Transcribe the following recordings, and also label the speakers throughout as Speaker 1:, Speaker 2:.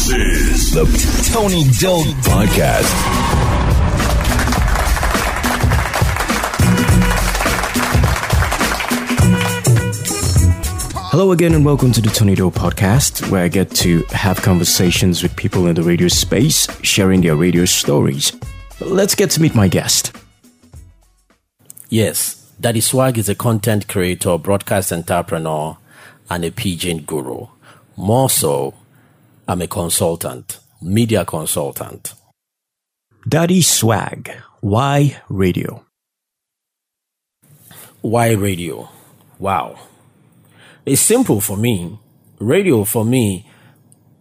Speaker 1: This is the Tony Doe Podcast.
Speaker 2: Hello again, and welcome to the Tony Doe podcast, where I get to have conversations with people in the radio space, sharing their radio stories. Let's get to meet my guest.
Speaker 3: Yes, Daddy Swag is a content creator, broadcast entrepreneur, and a Pidgin guru. More so, I'm a consultant, media consultant.
Speaker 2: Daddy Swag, why radio?
Speaker 3: Why radio? Wow. It's simple for me. Radio for me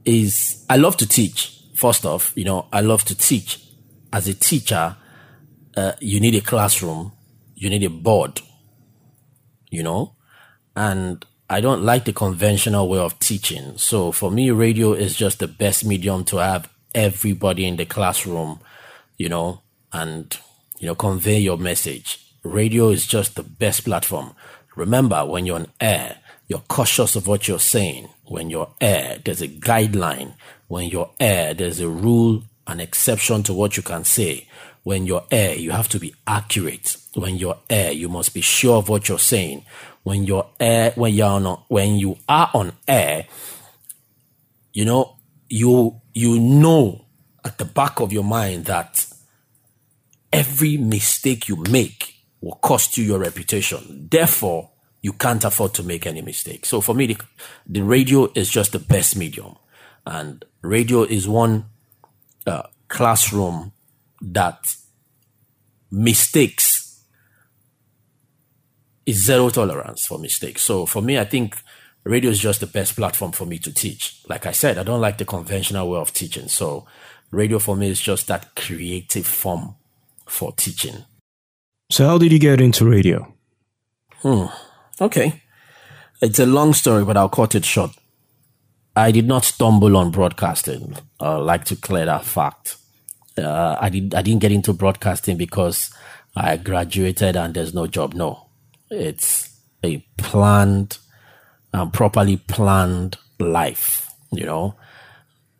Speaker 3: is, I love to teach. First off, you know, I love to teach. As a teacher, uh, you need a classroom, you need a board, you know, and I don't like the conventional way of teaching. So for me, radio is just the best medium to have everybody in the classroom, you know, and, you know, convey your message. Radio is just the best platform. Remember, when you're on air, you're cautious of what you're saying. When you're air, there's a guideline. When you're air, there's a rule, an exception to what you can say. When you're air, you have to be accurate. When you're air, you must be sure of what you're saying. When you're air, when you're on, when you are on air, you know, you, you know at the back of your mind that every mistake you make will cost you your reputation. Therefore, you can't afford to make any mistake. So for me, the, the radio is just the best medium. And radio is one uh, classroom that mistakes is zero tolerance for mistakes. So for me, I think radio is just the best platform for me to teach. Like I said, I don't like the conventional way of teaching. So radio for me is just that creative form for teaching.
Speaker 2: So, how did you get into radio?
Speaker 3: Hmm. Okay. It's a long story, but I'll cut it short. I did not stumble on broadcasting. I like to clear that fact. Uh, I did. I didn't get into broadcasting because I graduated and there's no job. No, it's a planned and properly planned life. You know,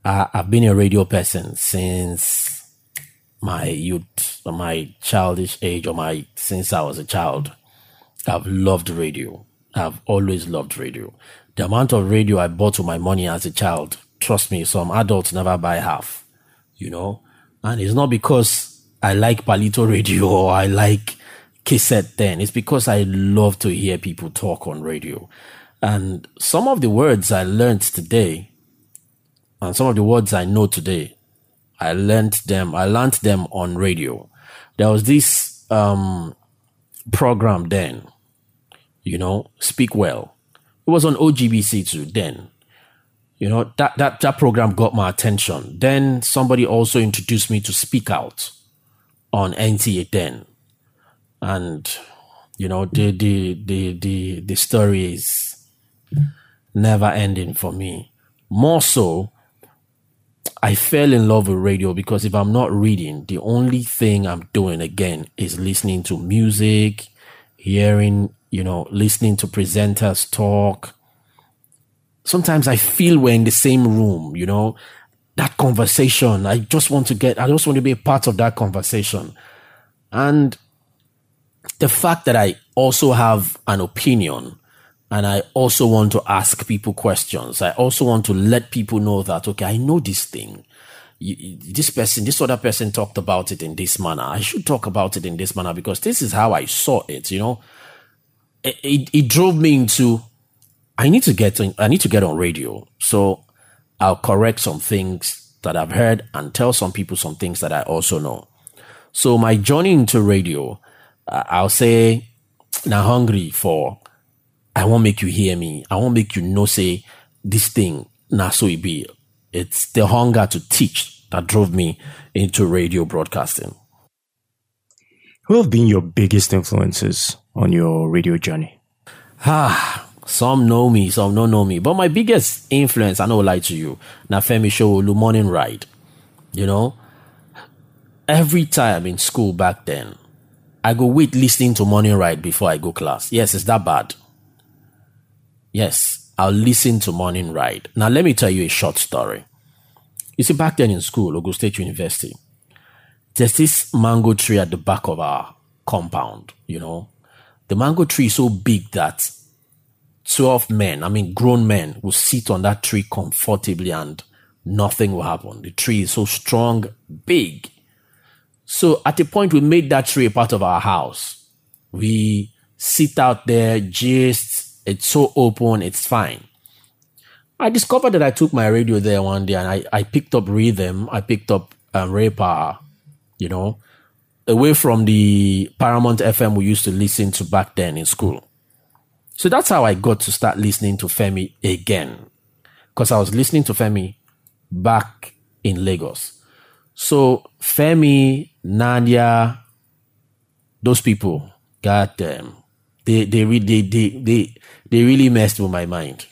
Speaker 3: I, I've been a radio person since my youth, my childish age, or my since I was a child. I've loved radio. I've always loved radio. The amount of radio I bought with my money as a child, trust me, some adults never buy half, you know? And it's not because I like Palito radio or I like cassette then. It's because I love to hear people talk on radio. And some of the words I learned today and some of the words I know today, I learned them, I learned them on radio. There was this, um, program then, you know, Speak Well. It was on OGBC too then. You know, that, that, that program got my attention. Then somebody also introduced me to Speak Out on NTA then. And, you know, the, the, the, the, the story is never ending for me. More so, I fell in love with radio because if I'm not reading, the only thing I'm doing again is listening to music, hearing, you know, listening to presenters talk. Sometimes I feel we're in the same room, you know, that conversation. I just want to get, I just want to be a part of that conversation. And the fact that I also have an opinion and I also want to ask people questions. I also want to let people know that, okay, I know this thing. You, this person, this other person talked about it in this manner. I should talk about it in this manner because this is how I saw it, you know? It, it, it drove me into, I need to get, in, I need to get on radio. So I'll correct some things that I've heard and tell some people some things that I also know. So my journey into radio, I'll say, now hungry for I won't make you hear me. I won't make you know, say, this thing, nah, so it be. It's the hunger to teach that drove me into radio broadcasting.
Speaker 2: Who have been your biggest influences on your radio journey?
Speaker 3: Ah, some know me, some don't know me. But my biggest influence, I know lie to you, na Femi Sowoolu Morning Ride. You know, every time in school back then, I go wait listening to Morning Ride before I go class. Yes, it's that bad. Yes, I'll listen to Morning Ride. Now, let me tell you a short story. You see, back then in school, Ogun State University, there's this mango tree at the back of our compound, you know. The mango tree is so big that 12 men, I mean, grown men, will sit on that tree comfortably and nothing will happen. The tree is so strong, big. So at a point, we made that tree a part of our house. We sit out there, just, it's so open, it's fine. I discovered that I took my radio there one day and I, I picked up rhythm, I picked up um, you know, away from the Paramount FM we used to listen to back then in school. So that's how I got to start listening to Femi again. Because I was listening to Femi back in Lagos. So Femi, Nadia, those people, God damn, they they they they they, they really messed with my mind.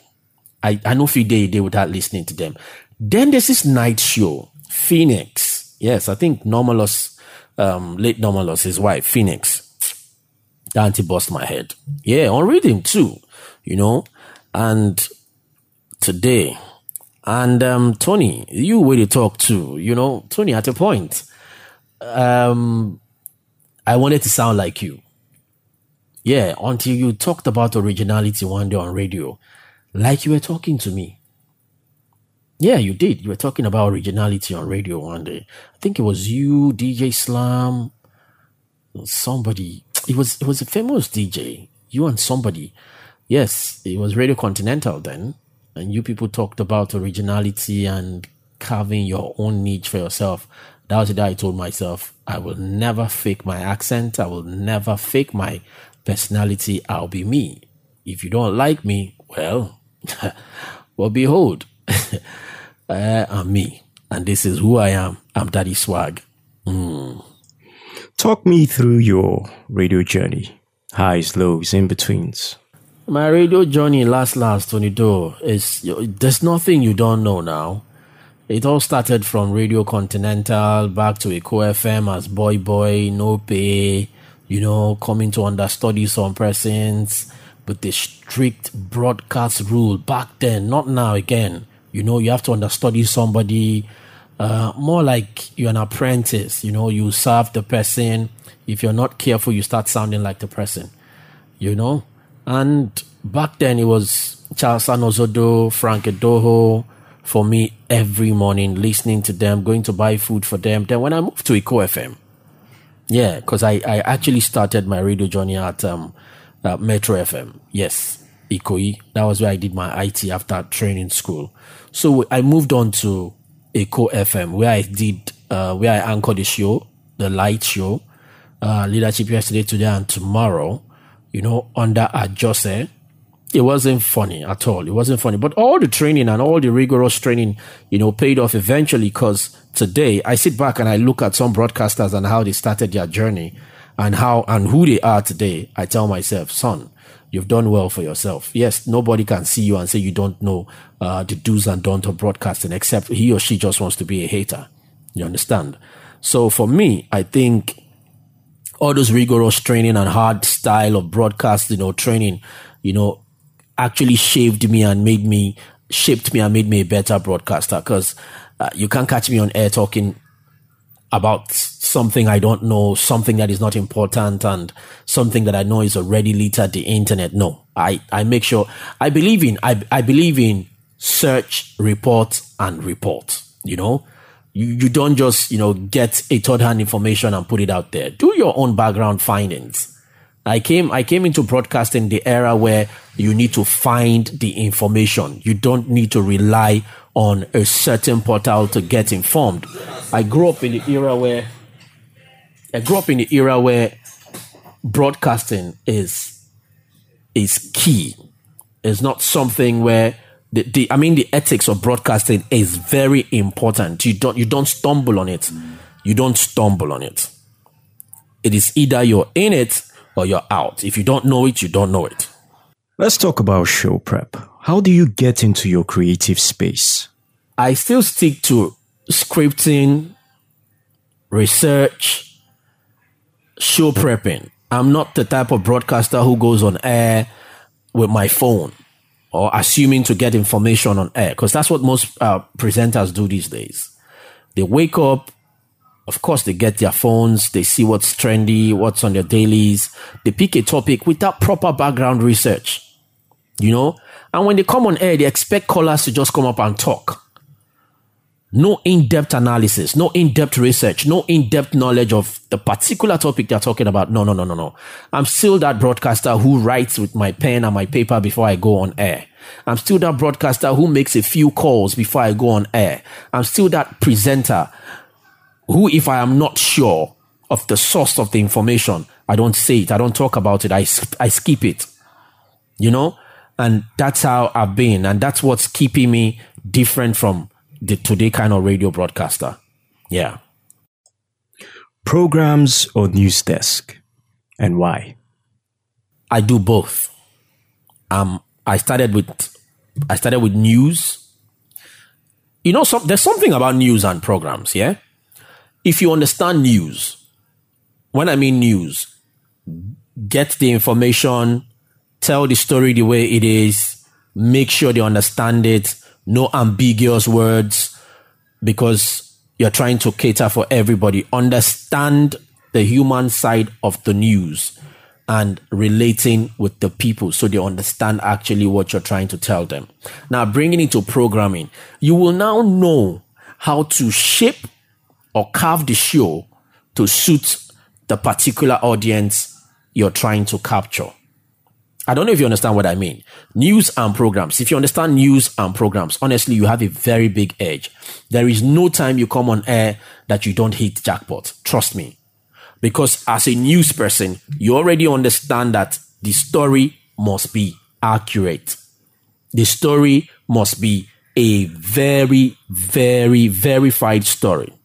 Speaker 3: I, I know few day day without listening to them. Then there's this night show, Phoenix. Yes, I think Normalos, um, late Normalos, his wife, Phoenix. Dante bust my head. Yeah, on reading too, you know. And today, and um, Tony, you to talk to, you know, Tony, at a point, um, I wanted to sound like you. Yeah, until you talked about originality one day on radio like you were talking to me. Yeah, you did. You were talking about originality on radio one day. I think it was you, DJ Slam, somebody. It was it was a famous DJ. You and somebody. Yes, it was Radio Continental then, and you people talked about originality and carving your own niche for yourself. That was the day I told myself I will never fake my accent. I will never fake my personality. I'll be me. If you don't like me, well, well, behold, I am me, and this is who I am. I'm Daddy Swag. Mm.
Speaker 2: Talk me through your radio journey, highs, lows, in betweens.
Speaker 3: My radio journey, last, last, Tony Doe, is there's nothing you don't know now. It all started from Radio Continental back to Eko FM as Boy Boy, No Pay, you know, coming to understudy some persons with the strict broadcast rule back then, not now again. You know, you have to understudy somebody, uh, more like you're an apprentice. You know, you serve the person. If you're not careful, you start sounding like the person, you know? And back then it was Charles Anozodo, Frank Edoho, for me every morning, listening to them, going to buy food for them. Then when I moved to Eko FM, yeah, because I, I actually started my radio journey at um, uh, Metro FM. Yes, Ikoyi. That was where I did my IT after training school. So I moved on to Eko FM, where I did, uh, where I anchored the show, the light show, uh, leadership yesterday, today, and tomorrow. You know, under Ajose. It wasn't funny at all. It wasn't funny, but all the training and all the rigorous training, you know, paid off eventually. Because today I sit back and I look at some broadcasters and how they started their journey and how and who they are today, I tell myself, son, you've done well for yourself. Yes, nobody can see you and say you don't know uh, the do's and don'ts of broadcasting, except he or she just wants to be a hater. You understand? So for me, I think all those rigorous training and hard style of broadcast, you know, training, you know, actually shaved me and made me, shaped me and made me a better broadcaster. Cause uh, you can't catch me on air talking about something I don't know, something that is not important and something that I know is already littered the internet. No, I, I make sure I believe in, I, I believe in search, report and report, you know, you, you don't just, you know, get a third hand information and put it out there. Do your own background findings. I came, I came into broadcasting the era where you need to find the information. You don't need to rely on a certain portal to get informed. I grew up in the era where I grew up in the era where broadcasting is is key. It's not something where the, the I mean the ethics of broadcasting is very important. You don't you don't stumble on it. You don't stumble on it. It is either you're in it or you're out. If you don't know it, you don't know it.
Speaker 2: Let's talk about show prep. How do you get into your creative space?
Speaker 3: I still stick to scripting, research, show prepping. I'm not the type of broadcaster who goes on air with my phone or assuming to get information on air because that's what most uh, presenters do these days. They wake up, of course, they get their phones, they see what's trendy, what's on their dailies. They pick a topic without proper background research, you know? And when they come on air, they expect callers to just come up and talk. No in depth analysis, no in depth research, no in depth knowledge of the particular topic they're talking about. No, no, no, no, no. I'm still that broadcaster who writes with my pen and my paper before I go on air. I'm still that broadcaster who makes a few calls before I go on air. I'm still that presenter who, if I am not sure of the source of the information, I don't say it. I don't talk about it. I, I skip it. You know? And that's how I've been. And that's what's keeping me different from the today kind of radio broadcaster. Yeah.
Speaker 2: Programs or news desk, and why?
Speaker 3: I do both. Um, I started with I started with news. You know, some, there's something about news and programs. Yeah, if you understand news, when I mean news, get the information, tell the story the way it is, make sure they understand it, no ambiguous words because you're trying to cater for everybody. Understand the human side of the news and relating with the people so they understand actually what you're trying to tell them. Now, bringing it to programming, you will now know how to shape or carve the show to suit the particular audience you're trying to capture. I don't know if you understand what I mean. News and programs. If you understand news and programs, honestly, you have a very big edge. There is no time you come on air that you don't hit jackpot. Trust me. Because as a news person, you already understand that the story must be accurate. The story must be a very, very verified story.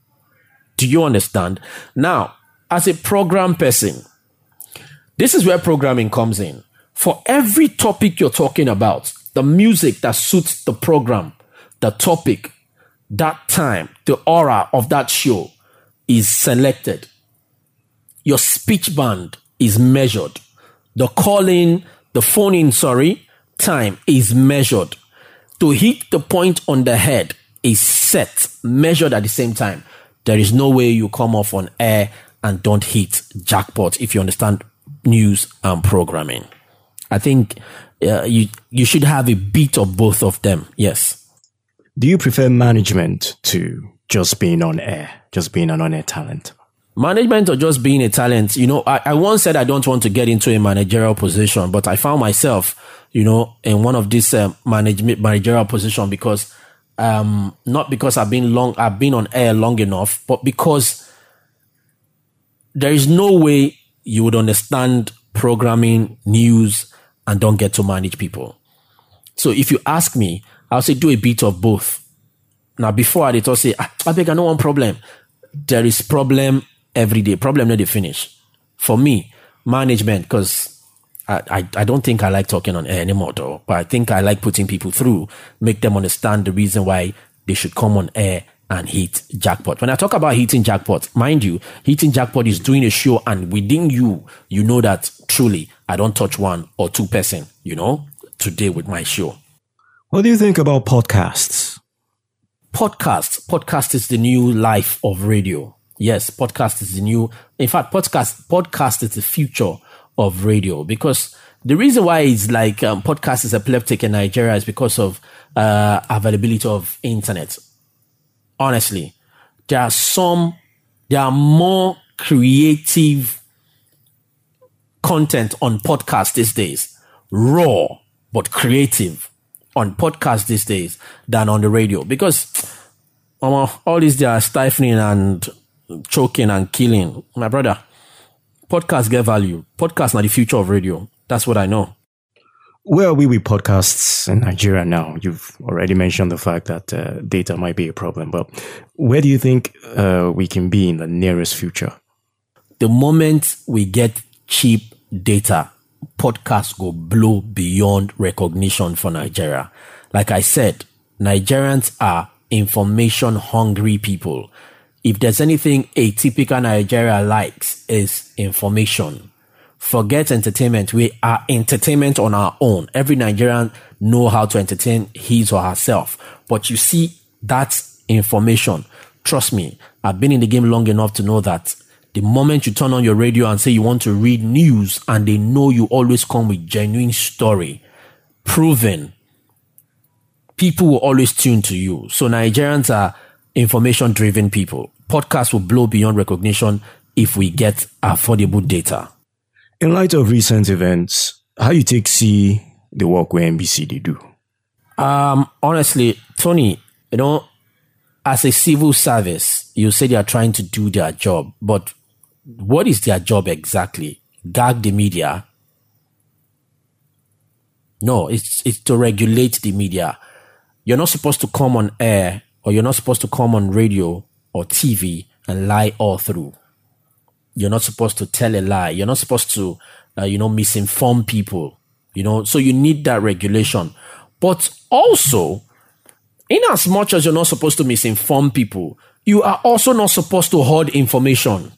Speaker 3: Do you understand? Now, as a program person, this is where programming comes in for every topic you're talking about, the music that suits the program, the topic, that time, the aura of that show is selected. Your speech band is measured. The calling, the phone in, sorry, time is measured. To hit the point on the head is set, measured at the same time. There is no way you come off on air and don't hit jackpot if you understand news and programming. I think uh, you you should have a bit of both of them. Yes.
Speaker 2: Do you prefer management to just being on air, just being an on air talent?
Speaker 3: Management or just being a talent? You know, I, I once said I don't want to get into a managerial position, but I found myself, you know, in one of these uh, management managerial position because, um, not because I've been long, I've been on air long enough, but because there is no way you would understand programming, news, and don't get to manage people. So if you ask me, I'll say do a bit of both. Now before I did say, ah, I beg I no one problem. There is problem every day. Problem the finish. For me, management, because I, I, I don't think I like talking on air anymore though, but I think I like putting people through, make them understand the reason why they should come on air and hit jackpot. When I talk about hitting jackpot, mind you, hitting jackpot is doing a show and within you, you know that truly I don't touch one or two person, you know, today with my show.
Speaker 2: What do you think about podcasts?
Speaker 3: Podcasts. Podcast is the new life of radio. Yes, podcast is the new, in fact, podcast, podcast is the future of radio. Because the reason why it's like um, podcast is epileptic in Nigeria is because of uh, availability of internet. Honestly, there are some, there are more creative content on podcast these days, raw but creative on podcast these days than on the radio. Because um, all these they are stifling and choking and killing. My brother, podcasts get value. Podcasts are the future of radio. That's what I know.
Speaker 2: Where are we with podcasts in Nigeria now? You've already mentioned the fact that uh, data might be a problem, but where do you think uh, we can be in the nearest future?
Speaker 3: The moment we get cheap data, podcasts go blow beyond recognition for Nigeria. Like I said, Nigerians are information hungry people. If there's anything a typical Nigeria likes is information forget entertainment. We are entertainment on our own. Every Nigerian know how to entertain his or herself. But you see that information Trust me, I've been in the game long enough to know that the moment you turn on your radio and say you want to read news and they know you always come with genuine story, proven, people will always tune to you. So Nigerians are information driven people. Podcasts will blow beyond recognition if we get affordable data.
Speaker 2: In light of recent events, how you take see the work where NBC they do?
Speaker 3: Um, honestly, Tony, you know, as a civil service, you say they are trying to do their job, but what is their job exactly? Gag the media? No, it's it's to regulate the media. You're not supposed to come on air or you're not supposed to come on radio or TV and lie all through. You're not supposed to tell a lie. You're not supposed to, uh, you know, misinform people. You know, so you need that regulation. But also, in as much as you're not supposed to misinform people, you are also not supposed to hoard information.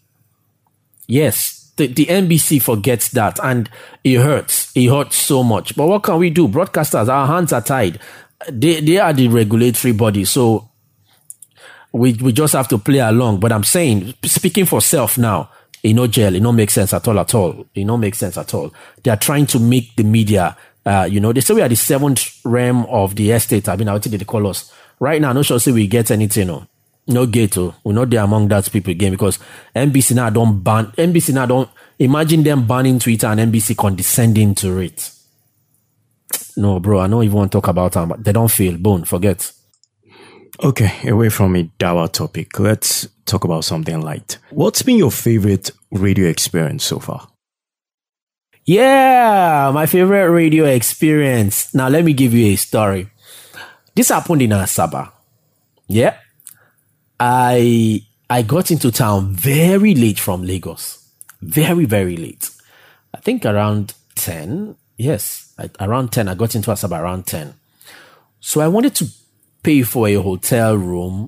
Speaker 3: Yes, the, the NBC forgets that and it hurts. It hurts so much. But what can we do? Broadcasters, our hands are tied. They, they are the regulatory body. So we, we just have to play along. But I'm saying, speaking for self now, it no jail, it no make sense at all, at all. It no make sense at all. They are trying to make the media, uh, you know, they say we are the seventh realm of the estate. I mean, I think they call us. Right now, not sure say we get anything, no. No ghetto. We're not there among that people again because NBC now don't ban, NBC now don't, imagine them banning Twitter and NBC condescending to it. No, bro, I don't even want to talk about them. They don't feel bone, forget.
Speaker 2: Okay, away from a dour topic, let's talk about something light. What's been your favorite radio experience so far?
Speaker 3: Yeah, my favorite radio experience. Now, let me give you a story. This happened in Asaba. Yeah. I I got into town very late from Lagos. Very, very late. I think around 10. Yes, around 10. I got into Asaba around 10. So I wanted to pay for a hotel room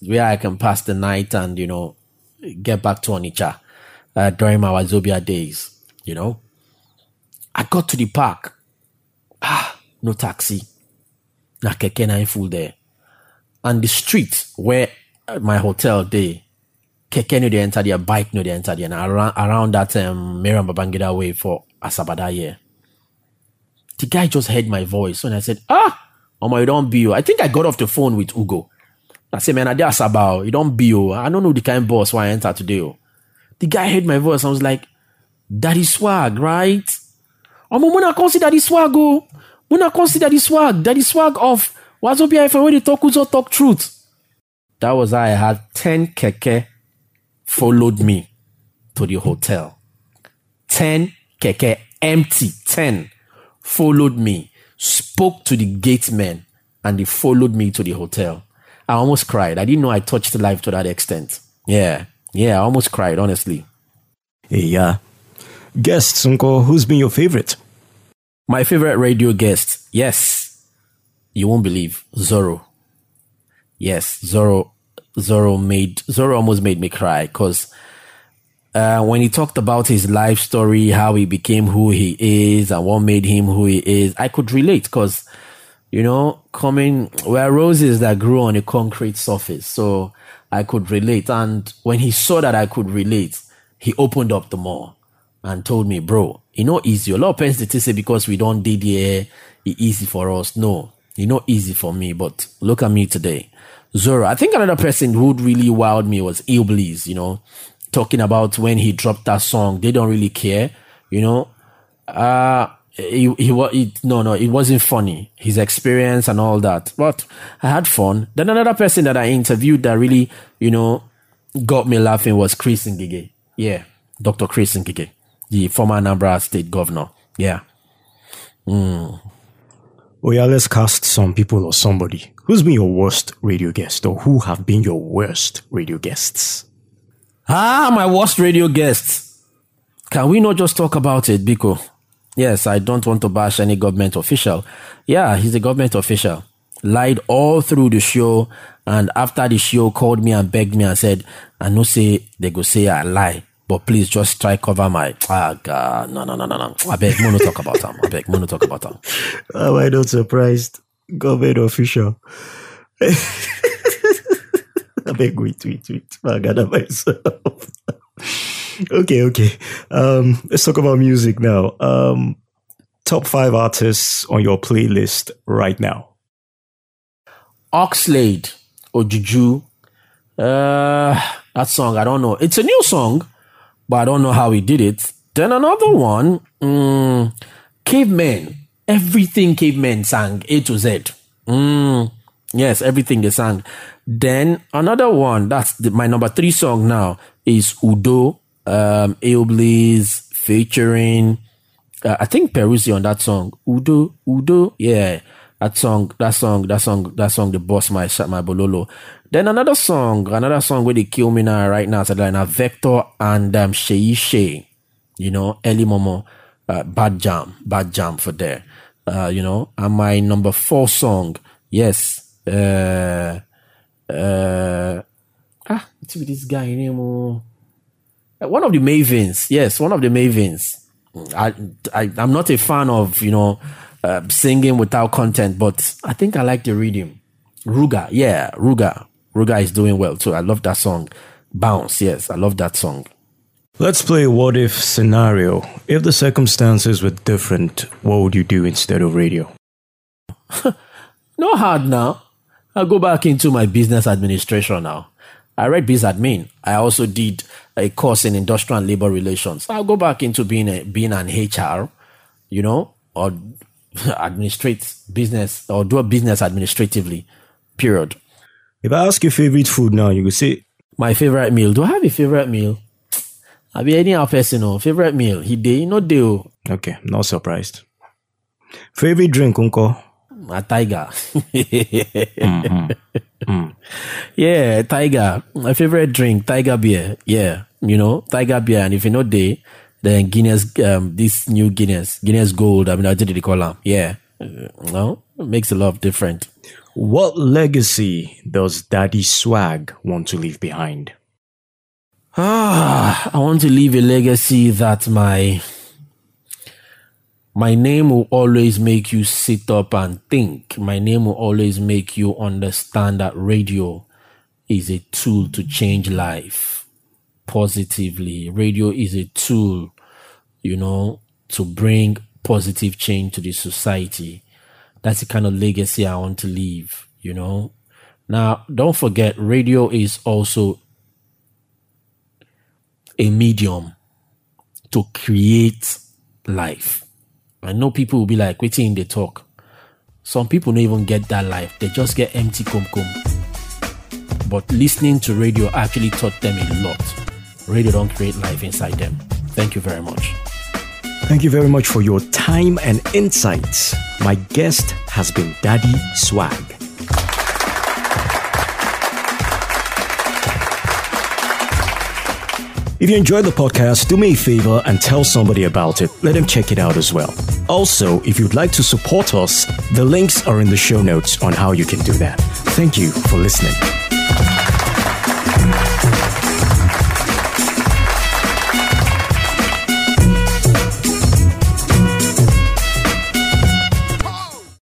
Speaker 3: where I can pass the night and, you know, get back to Onitsha uh, during my Wazobia days, you know. I got to the park. Ah, no taxi. Na keke na full there. And the street where my hotel day, keke no they enter there, bike no they enter there. And around, around that um, Miriam Babangida way for Asabada. The guy just heard my voice and I said, ah, oh my, you don't be. Oh. I think I got off the phone with Ugo. I said, man, I did Asaba. Oh, you don't be. Oh. I don't know the kind of boss why I enter today. Oh. The guy heard my voice. I was like, Daddy swag, right? Oh, when I consider Daddy swag, oh. When I consider Daddy swag, Daddy swag of what's up here if I already talk, who's talk truth. That was how I had 10 keke followed me to the hotel. 10 keke empty, 10 followed me, spoke to the gate men, and they followed me to the hotel. I almost cried. I didn't know I touched life to that extent. Yeah. Yeah, I almost cried, honestly.
Speaker 2: Hey, yeah. Guests, Uncle, who's been your favorite?
Speaker 3: My favorite radio guest, yes. You won't believe, Zoro. Yes, Zoro, Zoro made, Zoro almost made me cry because uh, when he talked about his life story, how he became who he is and what made him who he is, I could relate because, you know, coming, where roses that grew on a concrete surface. So I could relate. And when he saw that I could relate, he opened up the more and told me, bro, you know, easy. A lot of parents they say because we don't did here, it easy for us. No, you know, easy for me. But look at me today. Zora. I think another person who really wowed me was Illbliss, you know, talking about when he dropped that song. They don't really care, you know. Uh, he, he was, no, no, it wasn't funny. His experience and all that. But I had fun. Then another person that I interviewed that really, you know, got me laughing was Chris Ngige. Yeah. Dr. Chris Ngige, the former Anambra state governor. Yeah. Mm.
Speaker 2: Oh yeah, let's cast some people or somebody. Who's been your worst radio guest or who have been your worst radio guests?
Speaker 3: Ah, my worst radio guests. Can we not just talk about it, Biko? Yes, I don't want to bash any government official. Yeah, he's a government official. Lied all through the show, and after the show, called me and begged me and said, "I know say they go say I lie, but please just try cover my ah God, no no no no no. I beg, no talk about him. I beg, no talk about him.
Speaker 2: Am I not surprised? Government official. Beg, wait, wait, wait. I got myself. okay, okay. Um, let's talk about music now. Um, top five artists on your playlist right now.
Speaker 3: Oxlade Ojuju. Uh, that song, I don't know. It's a new song, but I don't know how he did it. Then another one, mm, Cavemen. Everything Cavemen sang, A to Z. Mm, yes, everything they sang. Then another one, that's the, my number three song now, is Udo, um, Aoblaze, featuring, uh, I think Peruzzi on that song. Udo, Udo, yeah. That song, that song, that song, that song, the boss my my bololo. Then another song, another song where they kill me now right now. So like now Vector and um Shay Shay, you know, Ellie Momo, uh, bad jam, bad jam for there. Uh, you know, and my number four song, yes, uh, uh, ah, what's with this guy anymore? Uh, one of the Mavens, yes, one of the Mavens. I, I, I'm not a fan of, you know, uh, singing without content, but I think I like the rhythm. Ruger, yeah, Ruger. Ruger is doing well too. I love that song. Bounce, yes, I love that song.
Speaker 2: Let's play a what if scenario. If the circumstances were different, what would you do instead of radio?
Speaker 3: no hard now. I'll go back into my business administration now. I read biz admin. I also did a course in industrial and labor relations. I'll go back into being a, being an HR, you know, or administrate business or do a business administratively. Period.
Speaker 2: If I ask your favorite food now, you could say
Speaker 3: my favorite meal. Do I have a favorite meal? I be any personal oh. favorite meal. He did no deal. Oh.
Speaker 2: Okay, not surprised. Favorite drink, uncle?
Speaker 3: A tiger. mm-hmm. mm. Yeah, tiger. My favorite drink, tiger beer. Yeah, you know, tiger beer. And if you know they, then Guinness, um, this new Guinness, Guinness Gold. I mean, I did the column. Yeah, no, it makes a lot of difference.
Speaker 2: What legacy does Daddy Swag want to leave behind?
Speaker 3: Ah, I want to leave a legacy that my my name will always make you sit up and think. My name will always make you understand that radio is a tool to change life positively. Radio is a tool, you know, to bring positive change to the society. That's the kind of legacy I want to leave, you know. Now, don't forget, radio is also a medium to create life. I know people will be like, waiting they talk. Some people don't even get that life. They just get empty cum cum. But listening to radio actually taught them a lot. Radio don't create life inside them. Thank you very much.
Speaker 2: Thank you very much for your time and insights. My guest has been Daddy Swag. If you enjoyed the podcast, do me a favor and tell somebody about it. Let them check it out as well. Also, if you'd like to support us, the links are in the show notes on how you can do that. Thank you for listening.